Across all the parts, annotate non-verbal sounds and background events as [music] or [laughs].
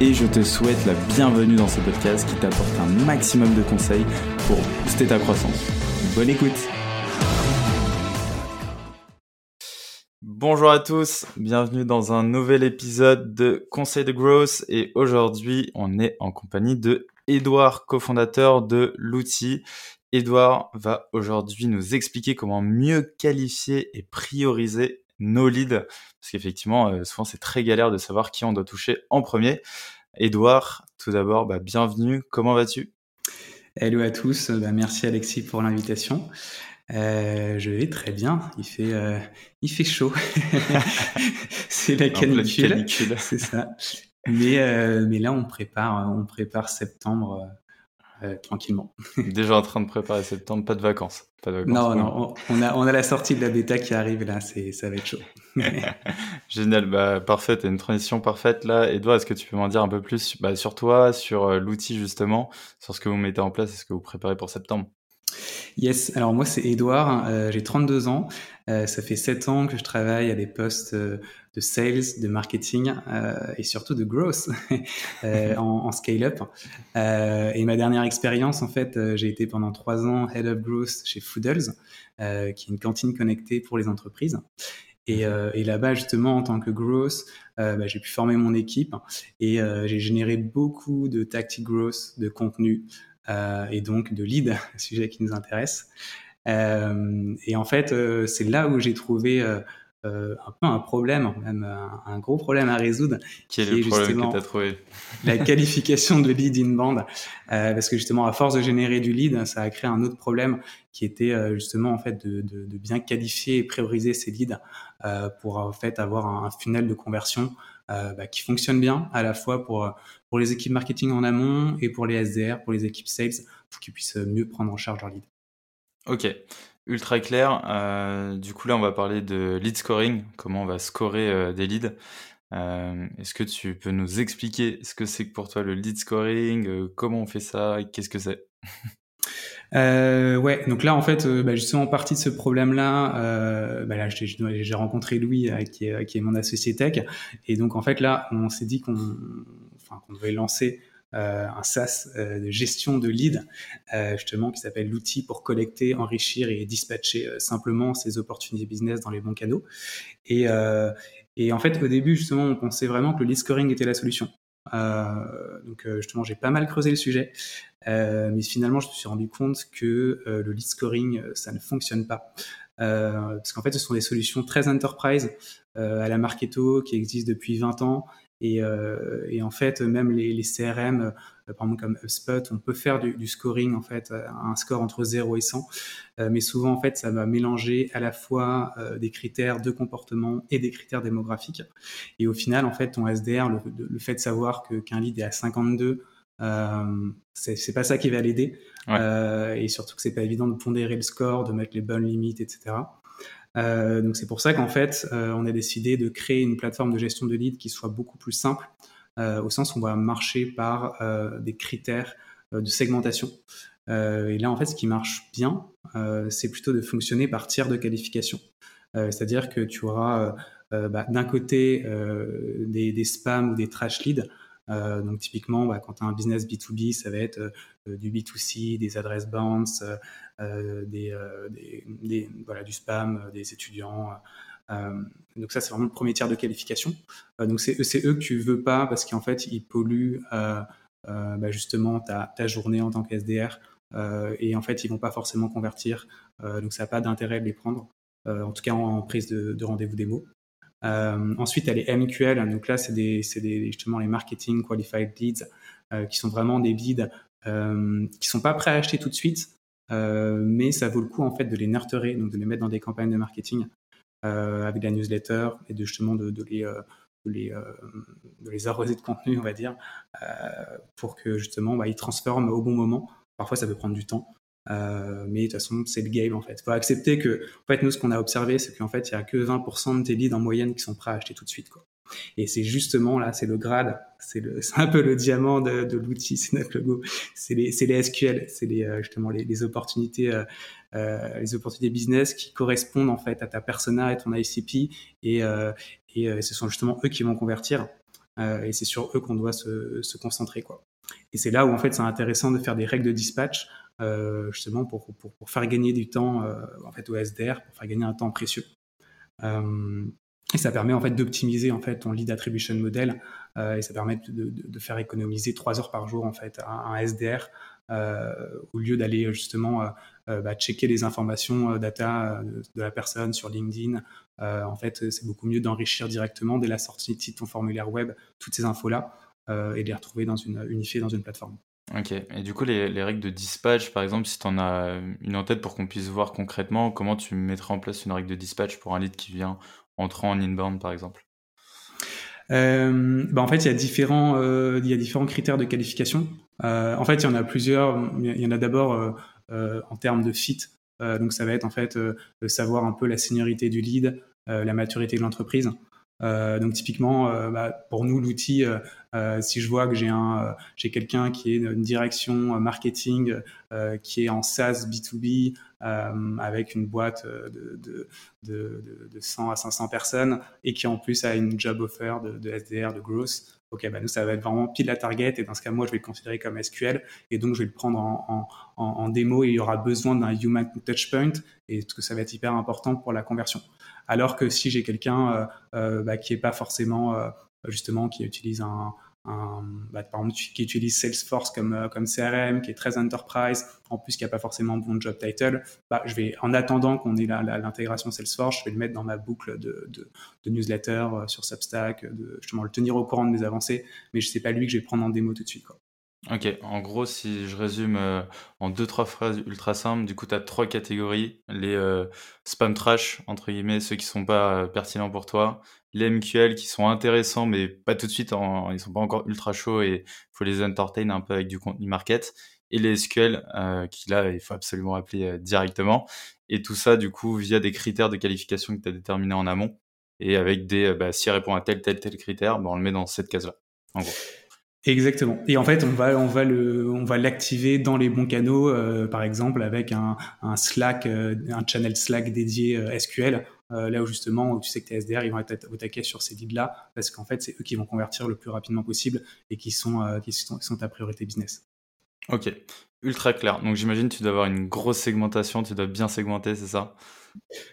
et je te souhaite la bienvenue dans ce podcast qui t'apporte un maximum de conseils pour booster ta croissance. Bonne écoute Bonjour à tous, bienvenue dans un nouvel épisode de Conseil de Growth et aujourd'hui on est en compagnie de Edouard, cofondateur de l'outil. Edouard va aujourd'hui nous expliquer comment mieux qualifier et prioriser nos leads, parce qu'effectivement, euh, souvent c'est très galère de savoir qui on doit toucher en premier. Edouard, tout d'abord, bah, bienvenue, comment vas-tu? Hello à tous, bah, merci Alexis pour l'invitation. Euh, je vais très bien, il fait, euh, il fait chaud. [laughs] c'est la canicule, c'est ça. Mais, mais là, on prépare, on prépare septembre euh, tranquillement. [laughs] Déjà en train de préparer septembre, pas de vacances. Pas de vacances non, non, on a, on a la sortie de la bêta qui arrive là, c'est, ça va être chaud. [laughs] [laughs] Génial, bah, parfait, t'as une transition parfaite là. Edouard, est-ce que tu peux m'en dire un peu plus bah, sur toi, sur euh, l'outil justement, sur ce que vous mettez en place et ce que vous préparez pour septembre? Yes, alors moi c'est Edouard, euh, j'ai 32 ans, ça fait 7 ans que je travaille à des postes de sales, de marketing euh, et surtout de growth [laughs] euh, en, scale-up. Euh, et ma dernière expérience, en fait, j'ai été pendant trois ans head of growth chez Foodles, qui est une cantine connectée pour les entreprises. Et, et là-bas, justement, en tant que growth, bah, j'ai pu former mon équipe et j'ai généré beaucoup de tactic growth, de contenu et donc de lead, [laughs] sujet qui nous intéresse. et en fait, c'est là où j'ai trouvé euh, un peu un problème, même un, gros problème à résoudre. Qui est, le problème que tu as trouvé [laughs] La qualification de lead inbound. Euh, parce que justement, à force de générer du lead, ça a créé un autre problème qui était euh, justement en fait de, de, de, bien qualifier et prioriser ces leads euh, pour en fait avoir un, un funnel de conversion euh, bah, qui fonctionne bien à la fois pour pour les équipes marketing en amont et pour les SDR, pour les équipes sales, pour qu'ils puissent mieux prendre en charge leurs leads. Ok, ultra clair. Euh, du coup, là, on va parler de lead scoring, comment on va scorer euh, des leads. Euh, est-ce que tu peux nous expliquer ce que c'est pour toi le lead scoring, comment on fait ça, qu'est-ce que c'est? [laughs] ouais, donc là en fait, bah, justement partie de ce problème-là, bah, là j'ai rencontré Louis qui est, qui, est, mon associé tech, et donc en fait là on s'est dit qu'on enfin, qu'on devait lancer euh, un SaaS euh, de gestion de leads, euh, justement, qui s'appelle l'outil pour collecter, enrichir et dispatcher simplement ces opportunités business dans les bons canaux. Et, et en fait, au début, justement, on pensait vraiment que le lead scoring était la solution. Euh, donc justement, j'ai pas mal creusé le sujet, euh, mais finalement, je me suis rendu compte que le lead scoring, ça ne fonctionne pas. parce qu'en fait, ce sont des solutions très enterprise à la Marketo qui existent depuis 20 ans et, euh, en fait, même les, CRM, euh, par exemple comme HubSpot, on peut faire du, du, scoring en fait, un score entre 0 et 100, euh, mais souvent en fait, ça va mélanger à la fois euh, des critères de comportement et des critères démographiques. Et au final, en fait, ton SDR, le, le fait de savoir que qu'un lead est à 52 euh, c'est pas ça qui va l'aider ouais. euh, et surtout que c'est pas évident de pondérer le score, de mettre les bonnes limites, etc. Euh, donc c'est pour ça qu'en fait, euh, on a décidé de créer une plateforme de gestion de leads qui soit beaucoup plus simple, euh, au sens où on va marcher par des critères de segmentation. et là, en fait, ce qui marche bien, c'est plutôt de fonctionner par tiers de qualification. C'est-à-dire que tu auras bah, d'un côté des, spams ou des trash leads, euh, donc typiquement, bah, quand tu as un business B2B, ça va être euh, du B2C, des adresses bounce, euh, des, voilà, du spam, des étudiants. Donc ça, c'est vraiment le premier tiers de qualification. donc c'est eux que tu veux pas parce qu'en fait, ils polluent bah, justement ta, journée en tant qu'SDR. et en fait, ils vont pas forcément convertir. donc ça n'a pas d'intérêt de les prendre. en tout cas en, prise de, de rendez-vous démo. Euh, ensuite, a les MQL. Donc là, c'est justement les marketing qualified leads euh, qui sont vraiment des leads euh, qui sont pas prêts à acheter tout de suite, euh, mais ça vaut le coup en fait de les nurturer, donc de les mettre dans des campagnes de marketing euh, avec la newsletter et de justement les les, de les arroser de contenu, on va dire, pour que justement bah, ils transforment au bon moment. Parfois, ça peut prendre du temps. mais de toute façon, c'est le game en fait. Faut accepter que, en fait, nous, ce qu'on a observé, c'est qu'en fait, il n'y a que 20% de tes leads en moyenne qui sont prêts à acheter tout de suite. Quoi. Et c'est justement là, c'est le grade, c'est [laughs] un peu le diamant de, l'outil, c'est notre logo. C'est les, SQL, c'est euh, justement les, opportunités, euh, euh, les opportunités business qui correspondent en fait à ta persona et ton ICP, et, euh, ce sont justement eux qui vont convertir, et c'est sur eux qu'on doit se, concentrer quoi. Et c'est là où en fait c'est intéressant de faire des règles de dispatch, justement pour, pour, pour, faire gagner du temps en fait au SDR, pour faire gagner un temps précieux. Et ça permet en fait d'optimiser en fait ton lead attribution model euh, et ça permet de, faire économiser trois heures par jour en fait à un SDR euh, au lieu d'aller justement euh, bah, checker les informations data de, la personne sur LinkedIn. en fait, c'est beaucoup mieux d'enrichir directement dès la sortie de ton formulaire web toutes ces infos là et de les retrouver dans une unifiées dans une plateforme. Ok, et du coup, les, les, règles de dispatch, par exemple, si tu en as une en tête pour qu'on puisse voir concrètement, comment tu mettrais en place une règle de dispatch pour un lead qui vient entrant en inbound, par exemple euh, bah en fait, il y a différents, euh, il y a différents critères de qualification. Euh, en fait, il y en a plusieurs. Il y en a d'abord en termes de fit. donc, ça va être en fait de savoir un peu la seniorité du lead, la maturité de l'entreprise. Euh, donc typiquement, euh, bah, pour nous, l'outil, euh, si je vois que j'ai un, j'ai quelqu'un qui est une direction marketing qui est en SaaS B2B avec une boîte de, de, de, de, 100 à 500 personnes et qui en plus a une job offer de, SDR, de growth, ok, bah nous, ça va être vraiment pile la target. Et dans ce cas, moi, je vais le considérer comme SQL. Et donc, je vais le prendre en, en, en démo et il y aura besoin d'un human touchpoint et que ça va être hyper important pour la conversion. Alors que si j'ai quelqu'un euh, euh, bah, qui est pas forcément euh, justement qui utilise un, bah, qui utilise Salesforce comme, CRM, qui est très enterprise, en plus qui n'a pas forcément bon job title, bah, je vais, en attendant qu'on ait l'intégration Salesforce, je vais le mettre dans ma boucle de, de, de newsletter sur Substack, de justement le tenir au courant de mes avancées, mais je sais pas lui que je vais prendre en démo tout de suite. Quoi. Ok, en gros, si je résume euh, en deux, trois phrases ultra simples, du coup, tu as trois catégories. Les euh, spam trash, entre guillemets, ceux qui sont pas euh, pertinents pour toi. Les MQL qui sont intéressants, mais pas tout de suite, ils sont pas encore ultra chauds et faut les entertain un peu avec du contenu market. Et les SQL, qui là, il faut absolument appeler directement. Et tout ça, du coup, via des critères de qualification que tu as déterminés en amont. Et avec des, bah, si elle répond à tel, tel, tel critère, bah, on le met dans cette case-là, en gros. Exactement. Et en fait, on va on va le on va l'activer dans les bons canaux, euh, par exemple avec un, un Slack, euh, un channel Slack dédié euh, SQL, là où justement où tu sais que tes SDR ils vont être au taquet sur ces leads là parce qu'en fait c'est eux qui vont convertir le plus rapidement possible et qui sont qui sont, qui sont ta priorité business. Ok, ultra clair. Donc j'imagine tu dois avoir une grosse segmentation, tu dois bien segmenter, c'est ça?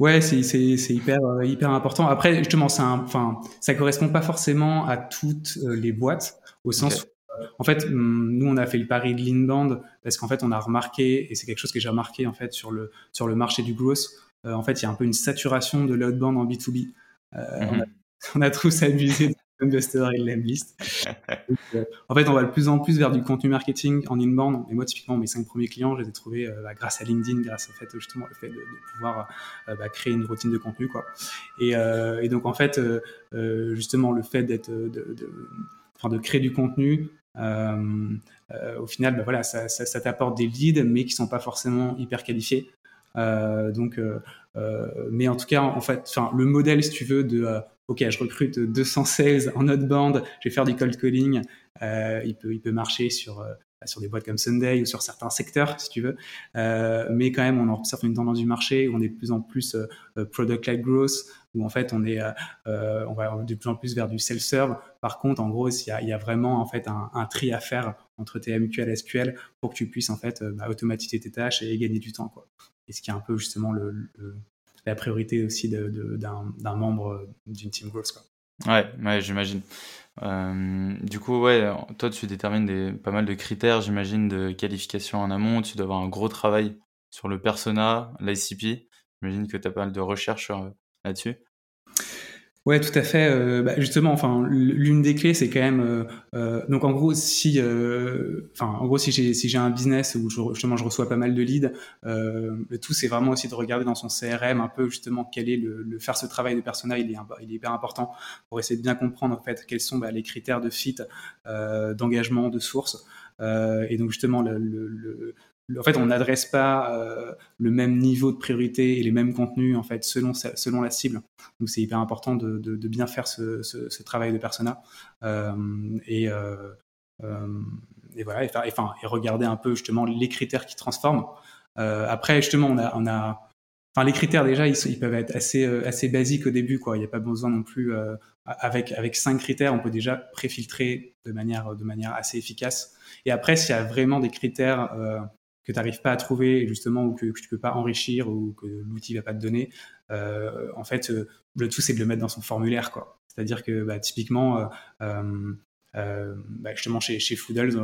Ouais, c'est c'est hyper hyper important. Après justement, ça enfin ça correspond pas forcément à toutes les boîtes au sens okay. où, en fait, hum, nous, on a fait le pari de l'inbound parce qu'en fait, on a remarqué, et c'est quelque chose que j'ai remarqué en fait sur le, sur le marché du growth, euh, en fait, il y a un peu une saturation de l'outbound en B2B. Euh, mm on, a, [laughs] on a trop s'amuser Investor et l'Emlist. euh, en fait, on va de plus en plus vers du contenu marketing en inbound. Et moi, typiquement, mes cinq premiers clients, je les ai trouvés bah, grâce à LinkedIn, grâce au fait, justement, le fait de, de pouvoir bah, créer une routine de contenu, quoi. Et, et donc, en fait, justement, le fait d'être, de, de, enfin, de créer du contenu, euh, euh, au final, bah, voilà, ça, t'apporte des leads, mais qui sont pas forcément hyper qualifiés. Euh, donc, mais en tout cas, en fait, enfin, le modèle, si tu veux, de ok, je recrute 200 sales en outbound, je vais faire du cold calling, il peut, il peut marcher sur sur des boîtes comme Sunday ou sur certains secteurs, si tu veux. Mais quand même, on observe une tendance du marché où on est de plus en plus product-led growth, où en fait, on est, euh, on va de plus en plus vers du self-serve. Par contre, en gros, il y a, vraiment en fait un, tri à faire entre tes MQL et SQL pour que tu puisses en fait bah, automatiser tes tâches et gagner du temps, quoi. Et ce qui est un peu justement la priorité aussi d'un membre d'une team growth, quoi. Ouais, j'imagine. Euh, du coup, ouais, toi, tu détermines pas mal de critères, j'imagine, de qualification en amont. Tu dois avoir un gros travail sur le persona, l'ICP. J'imagine que tu as pas mal de recherches euh, là-dessus? Ouais, tout à fait. Euh, bah, justement, enfin, l'une des clés, c'est quand même. Euh, euh, donc, en gros, si, enfin, en gros, si j'ai si j'ai un business où je, justement je reçois pas mal de leads, le tout, c'est vraiment aussi de regarder dans son CRM un peu justement quel est le, faire ce travail de persona. Il est, il est hyper important pour essayer de bien comprendre en fait quels sont bah, les critères de fit, d'engagement, de source. et donc justement, le, en fait, on n'adresse pas euh, le même niveau de priorité et les mêmes contenus en fait selon selon la cible. Donc c'est hyper important de, de, bien faire ce, ce, travail de persona euh, et, euh, et voilà et, enfin, et regarder un peu justement les critères qui transforment. après justement on a on a Enfin, les critères déjà, ils, peuvent être assez assez basiques au début, quoi. Il n'y a pas besoin non plus avec avec cinq critères, on peut déjà préfiltrer de manière de manière assez efficace. Et après, s'il y a vraiment des critères que tu n'arrives pas à trouver justement ou que, tu tu peux pas enrichir ou que l'outil va pas te donner, euh, en fait, euh, le tout c'est de le mettre dans son formulaire, quoi. C'est-à-dire que bah, typiquement, euh, bah, justement chez, chez Foodles,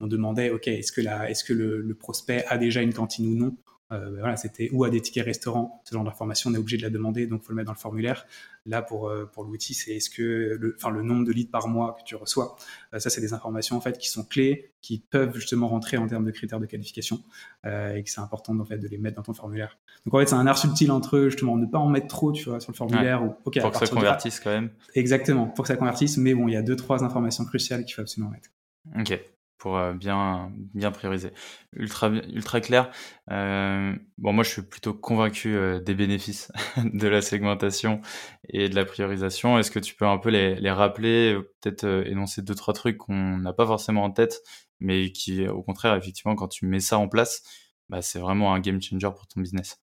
on demandait, ok, est-ce que, la, est-ce que le, prospect a déjà une cantine ou non? Euh, ben voilà, c'était ou à des tickets restaurants, ce genre d'information, on est obligé de la demander, donc il faut le mettre dans le formulaire. Là, pour, euh, pour l'outil, c'est est-ce que le, enfin, le nombre de leads par mois que tu reçois, euh, ça, c'est des informations en fait qui sont clés, qui peuvent justement rentrer en termes de critères de qualification, et que c'est important en fait de les mettre dans ton formulaire. Donc en fait, c'est un art subtil entre eux, justement, ne pas en mettre trop, tu vois, sur le formulaire. Ou, pour que ça convertisse quand même. Exactement, pour que ça convertisse, mais bon, il y a deux, trois informations cruciales qu'il faut absolument mettre. Ok pour euh, bien, prioriser. Ultra, clair. Euh, bon, moi, je suis plutôt convaincu euh, des bénéfices [laughs] de la segmentation et de la priorisation. Est-ce que tu peux un peu les, les rappeler, peut-être énoncer deux, trois trucs qu'on n'a pas forcément en tête, mais qui, au contraire, effectivement, quand tu mets ça en place, bah, c'est vraiment un game changer pour ton business?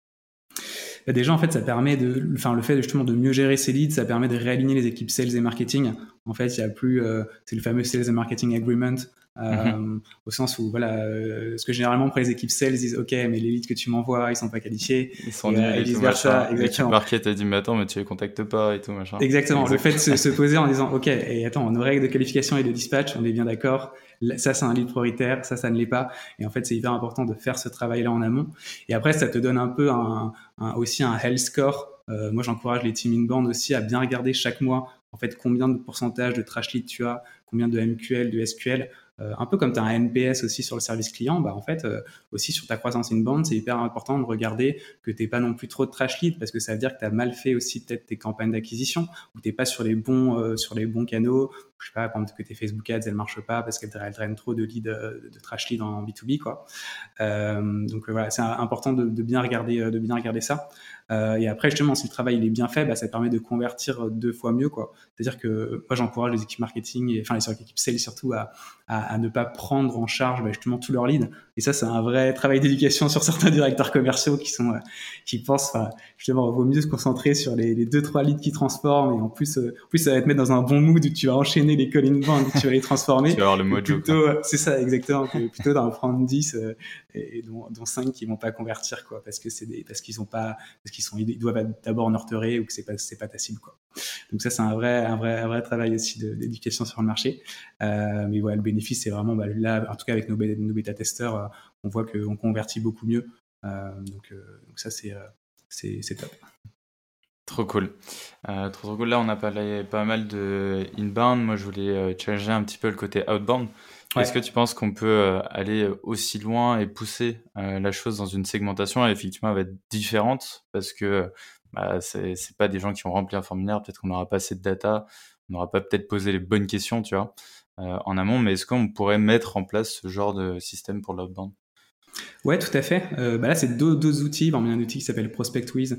Bah, déjà, en fait, ça permet de, enfin, le fait justement de mieux gérer ses leads, ça permet de réaligner les équipes sales et marketing. En fait, il y a plus, c'est le fameux sales and marketing agreement Euh, au sens où voilà euh, ce que généralement pour les équipes sales disent ok mais les leads que tu m'envoies ils sont pas qualifiés. Ils sont euh, et vice versa exactement. Market a dit mais attends mais tu les contactes pas et tout machin. Exactement le fait de [laughs] se, poser en disant ok et attends nos règles de qualification et de dispatch on est bien d'accord ça c'est un lead prioritaire ça ça ne l'est pas. Et en fait c'est hyper important de faire ce travail là en amont. Et après ça te donne un peu un, aussi un health score. Moi j'encourage les team inbound aussi à bien regarder chaque mois en fait combien de pourcentage de trash lead tu as combien de MQL de SQL euh, un peu comme tu as un NPS aussi sur le service client, bah en fait euh, aussi sur ta croissance inbound, c'est hyper important de regarder que tu pas non plus trop de trash lead parce que ça veut dire que tu as mal fait aussi peut-être tes campagnes d'acquisition ou tu pas sur les bons euh, sur les bons canaux. Je sais pas, par exemple que tes Facebook Ads elles marchent pas parce qu'elles drainent trop de leads de trash lead en B2B quoi. donc voilà, c'est important de, bien regarder de bien regarder ça. Euh, et après, justement, si le travail il est bien fait, bah, ça permet de convertir deux fois mieux. quoi. C'est-à-dire que moi, j'encourage les équipes marketing, et, enfin les équipes sales surtout, à, à, ne pas prendre en charge bah, justement tous leurs leads. Et ça, c'est un vrai travail d'éducation [laughs] sur certains directeurs commerciaux qui sont, euh, qui pensent, justement, il vaut mieux se concentrer sur les, les deux trois leads qui transforment. Et en plus, euh, en plus, ça va te mettre dans un bon mood où tu vas enchaîner les call in tu vas les transformer. [laughs] tu vas avoir le mojo. C'est ça, exactement. plutôt d'en prendre 10 et, dont, dont 5 qui vont pas convertir, quoi, parce que c'est parce qu'ils ont pas, qui sont, ils doivent d'abord nurturer ou que c'est pas, c'est pas ta cible, quoi. Donc ça, c'est un vrai, un vrai, un vrai travail aussi d'éducation sur le marché. Euh, mais voilà, le bénéfice, c'est vraiment, bah, là, en tout cas avec nos, bêta-testeurs, euh, on voit qu'on convertit beaucoup mieux. Euh, donc, donc, ça, c'est, c'est, top. Trop cool. trop, trop cool. Là, on a parlé pas mal de inbound. Moi, je voulais challenger un petit peu le côté outbound. Est-ce que tu penses qu'on peut euh, aller aussi loin et pousser euh, la chose dans une segmentation et effectivement elle va être différente parce que bah, c'est pas des gens qui ont rempli un formulaire, peut-être qu'on n'aura pas assez de data, on n'aura pas peut-être posé les bonnes questions, tu vois, euh, en amont, mais est-ce qu'on pourrait mettre en place ce genre de système pour l'outbound? Ouais, tout à fait. bah là, c'est deux, outils. il y a un outil qui s'appelle ProspectWiz,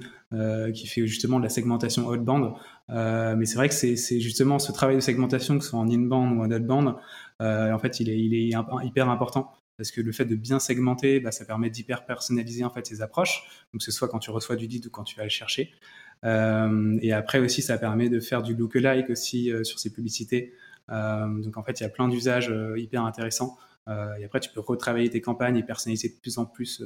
qui fait justement de la segmentation outbound. mais c'est vrai que c'est justement ce travail de segmentation, que ce soit en inbound ou en outbound, euh, en fait, il est, il est hyper important parce que le fait de bien segmenter, bah, ça permet d'hyper personnaliser en fait ses approches. Donc, ce soit quand tu reçois du lead ou quand tu vas le chercher. Euh, et après aussi, ça permet de faire du lookalike aussi euh, sur ces publicités. donc, en fait, il y a plein d'usages hyper intéressants. et après, tu peux retravailler tes campagnes et personnaliser de plus en plus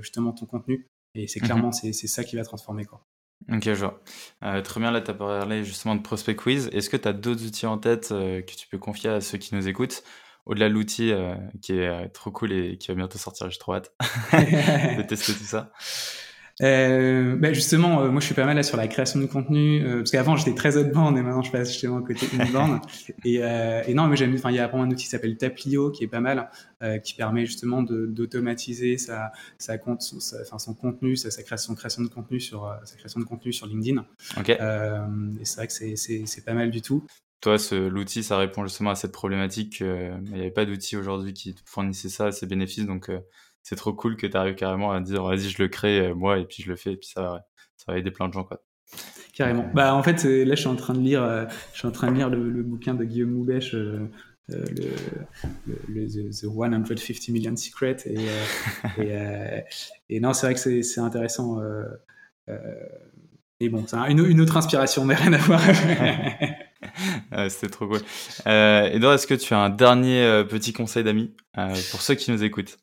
justement ton contenu. Et c'est mhm. clairement c'est ça qui va transformer quoi. Ok, je vois. Euh, très bien, là, tu as parlé justement de Prospect Quiz. Est-ce que tu as d'autres outils en tête euh, que tu peux confier à ceux qui nous écoutent? Au-delà de l'outil euh, qui est trop cool et qui va bientôt sortir, j'ai trop hâte [laughs] de tester tout ça. Euh, bah justement, euh, moi je suis pas mal là sur la création de contenu euh, parce qu'avant j'étais très outbound et maintenant je passe justement à côté inbound. [laughs] et, et non, mais j'aime. Enfin, il y a vraiment un outil qui s'appelle Taplio qui est pas mal, qui permet justement d'automatiser sa, sa compte, son, enfin, son contenu, sa, sa, création, création de contenu sur sa création de contenu sur LinkedIn. Et c'est vrai que c'est pas mal du tout. Toi, l'outil, ça répond justement à cette problématique. Il n'y avait pas d'outil aujourd'hui qui fournissait ça, ses bénéfices, donc c'est trop cool que tu arrives carrément à dire vas-y je le crée euh, moi et puis je le fais et puis ça va ça va aider plein de gens quoi. Carrément. Bah en fait là je suis en train de lire euh, je suis en train de lire le, bouquin de Guillaume Moubèche euh, le, le, the, 150 Million Secret et, [laughs] et, et, non c'est vrai que c'est intéressant et bon c'est une, une, autre inspiration mais rien à voir. [laughs] C'était trop cool. Euh, Edouard, est-ce que tu as un dernier petit conseil d'amis pour ceux qui nous écoutent?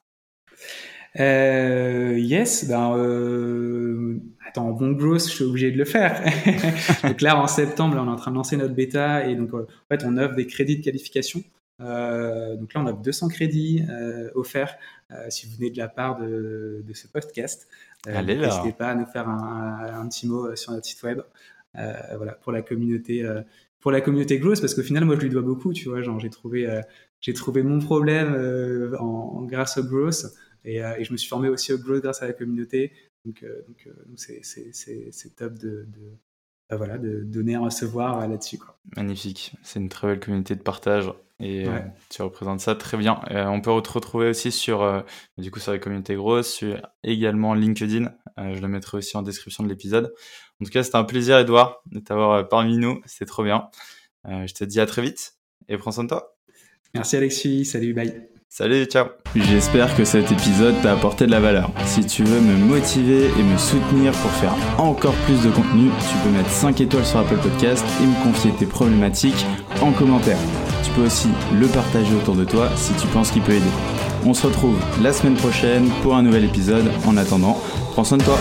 Euh, yes, ben, euh, attends, bon growth, je suis obligé de le faire. [laughs] donc là, en septembre, on est en train de lancer notre bêta et donc, euh, en fait, on offre des crédits de qualification. Euh, donc là, on offre 200 crédits euh, offerts si vous venez de la part de, de ce podcast. N'hésitez pas à nous faire un, un, petit mot sur notre site web. voilà, pour la communauté, pour la communauté growth, parce qu'au final, moi, je lui dois beaucoup, tu vois. Genre, j'ai trouvé, j'ai trouvé mon problème en, grâce au growth. Euh, et, je me suis formé aussi au growth grâce à la communauté. Donc, euh, donc, euh, c'est top de, bah voilà, de donner à recevoir là-dessus. Magnifique, c'est une très belle communauté de partage et tu représentes ça très bien. on peut te retrouver aussi sur, du coup, sur la communauté grosse, sur également LinkedIn. je le mettrai aussi en description de l'épisode. En tout cas, c'était un plaisir, Edouard, de t'avoir parmi nous. C'était trop bien. je te dis à très vite et prends soin de toi. Merci Alexis, salut, bye. Salut, ciao J'espère que cet épisode t'a apporté de la valeur. Si tu veux me motiver et me soutenir pour faire encore plus de contenu, tu peux mettre 5 étoiles sur Apple Podcast et me confier tes problématiques en commentaire. Tu peux aussi le partager autour de toi si tu penses qu'il peut aider. On se retrouve la semaine prochaine pour un nouvel épisode. En attendant, prends soin de toi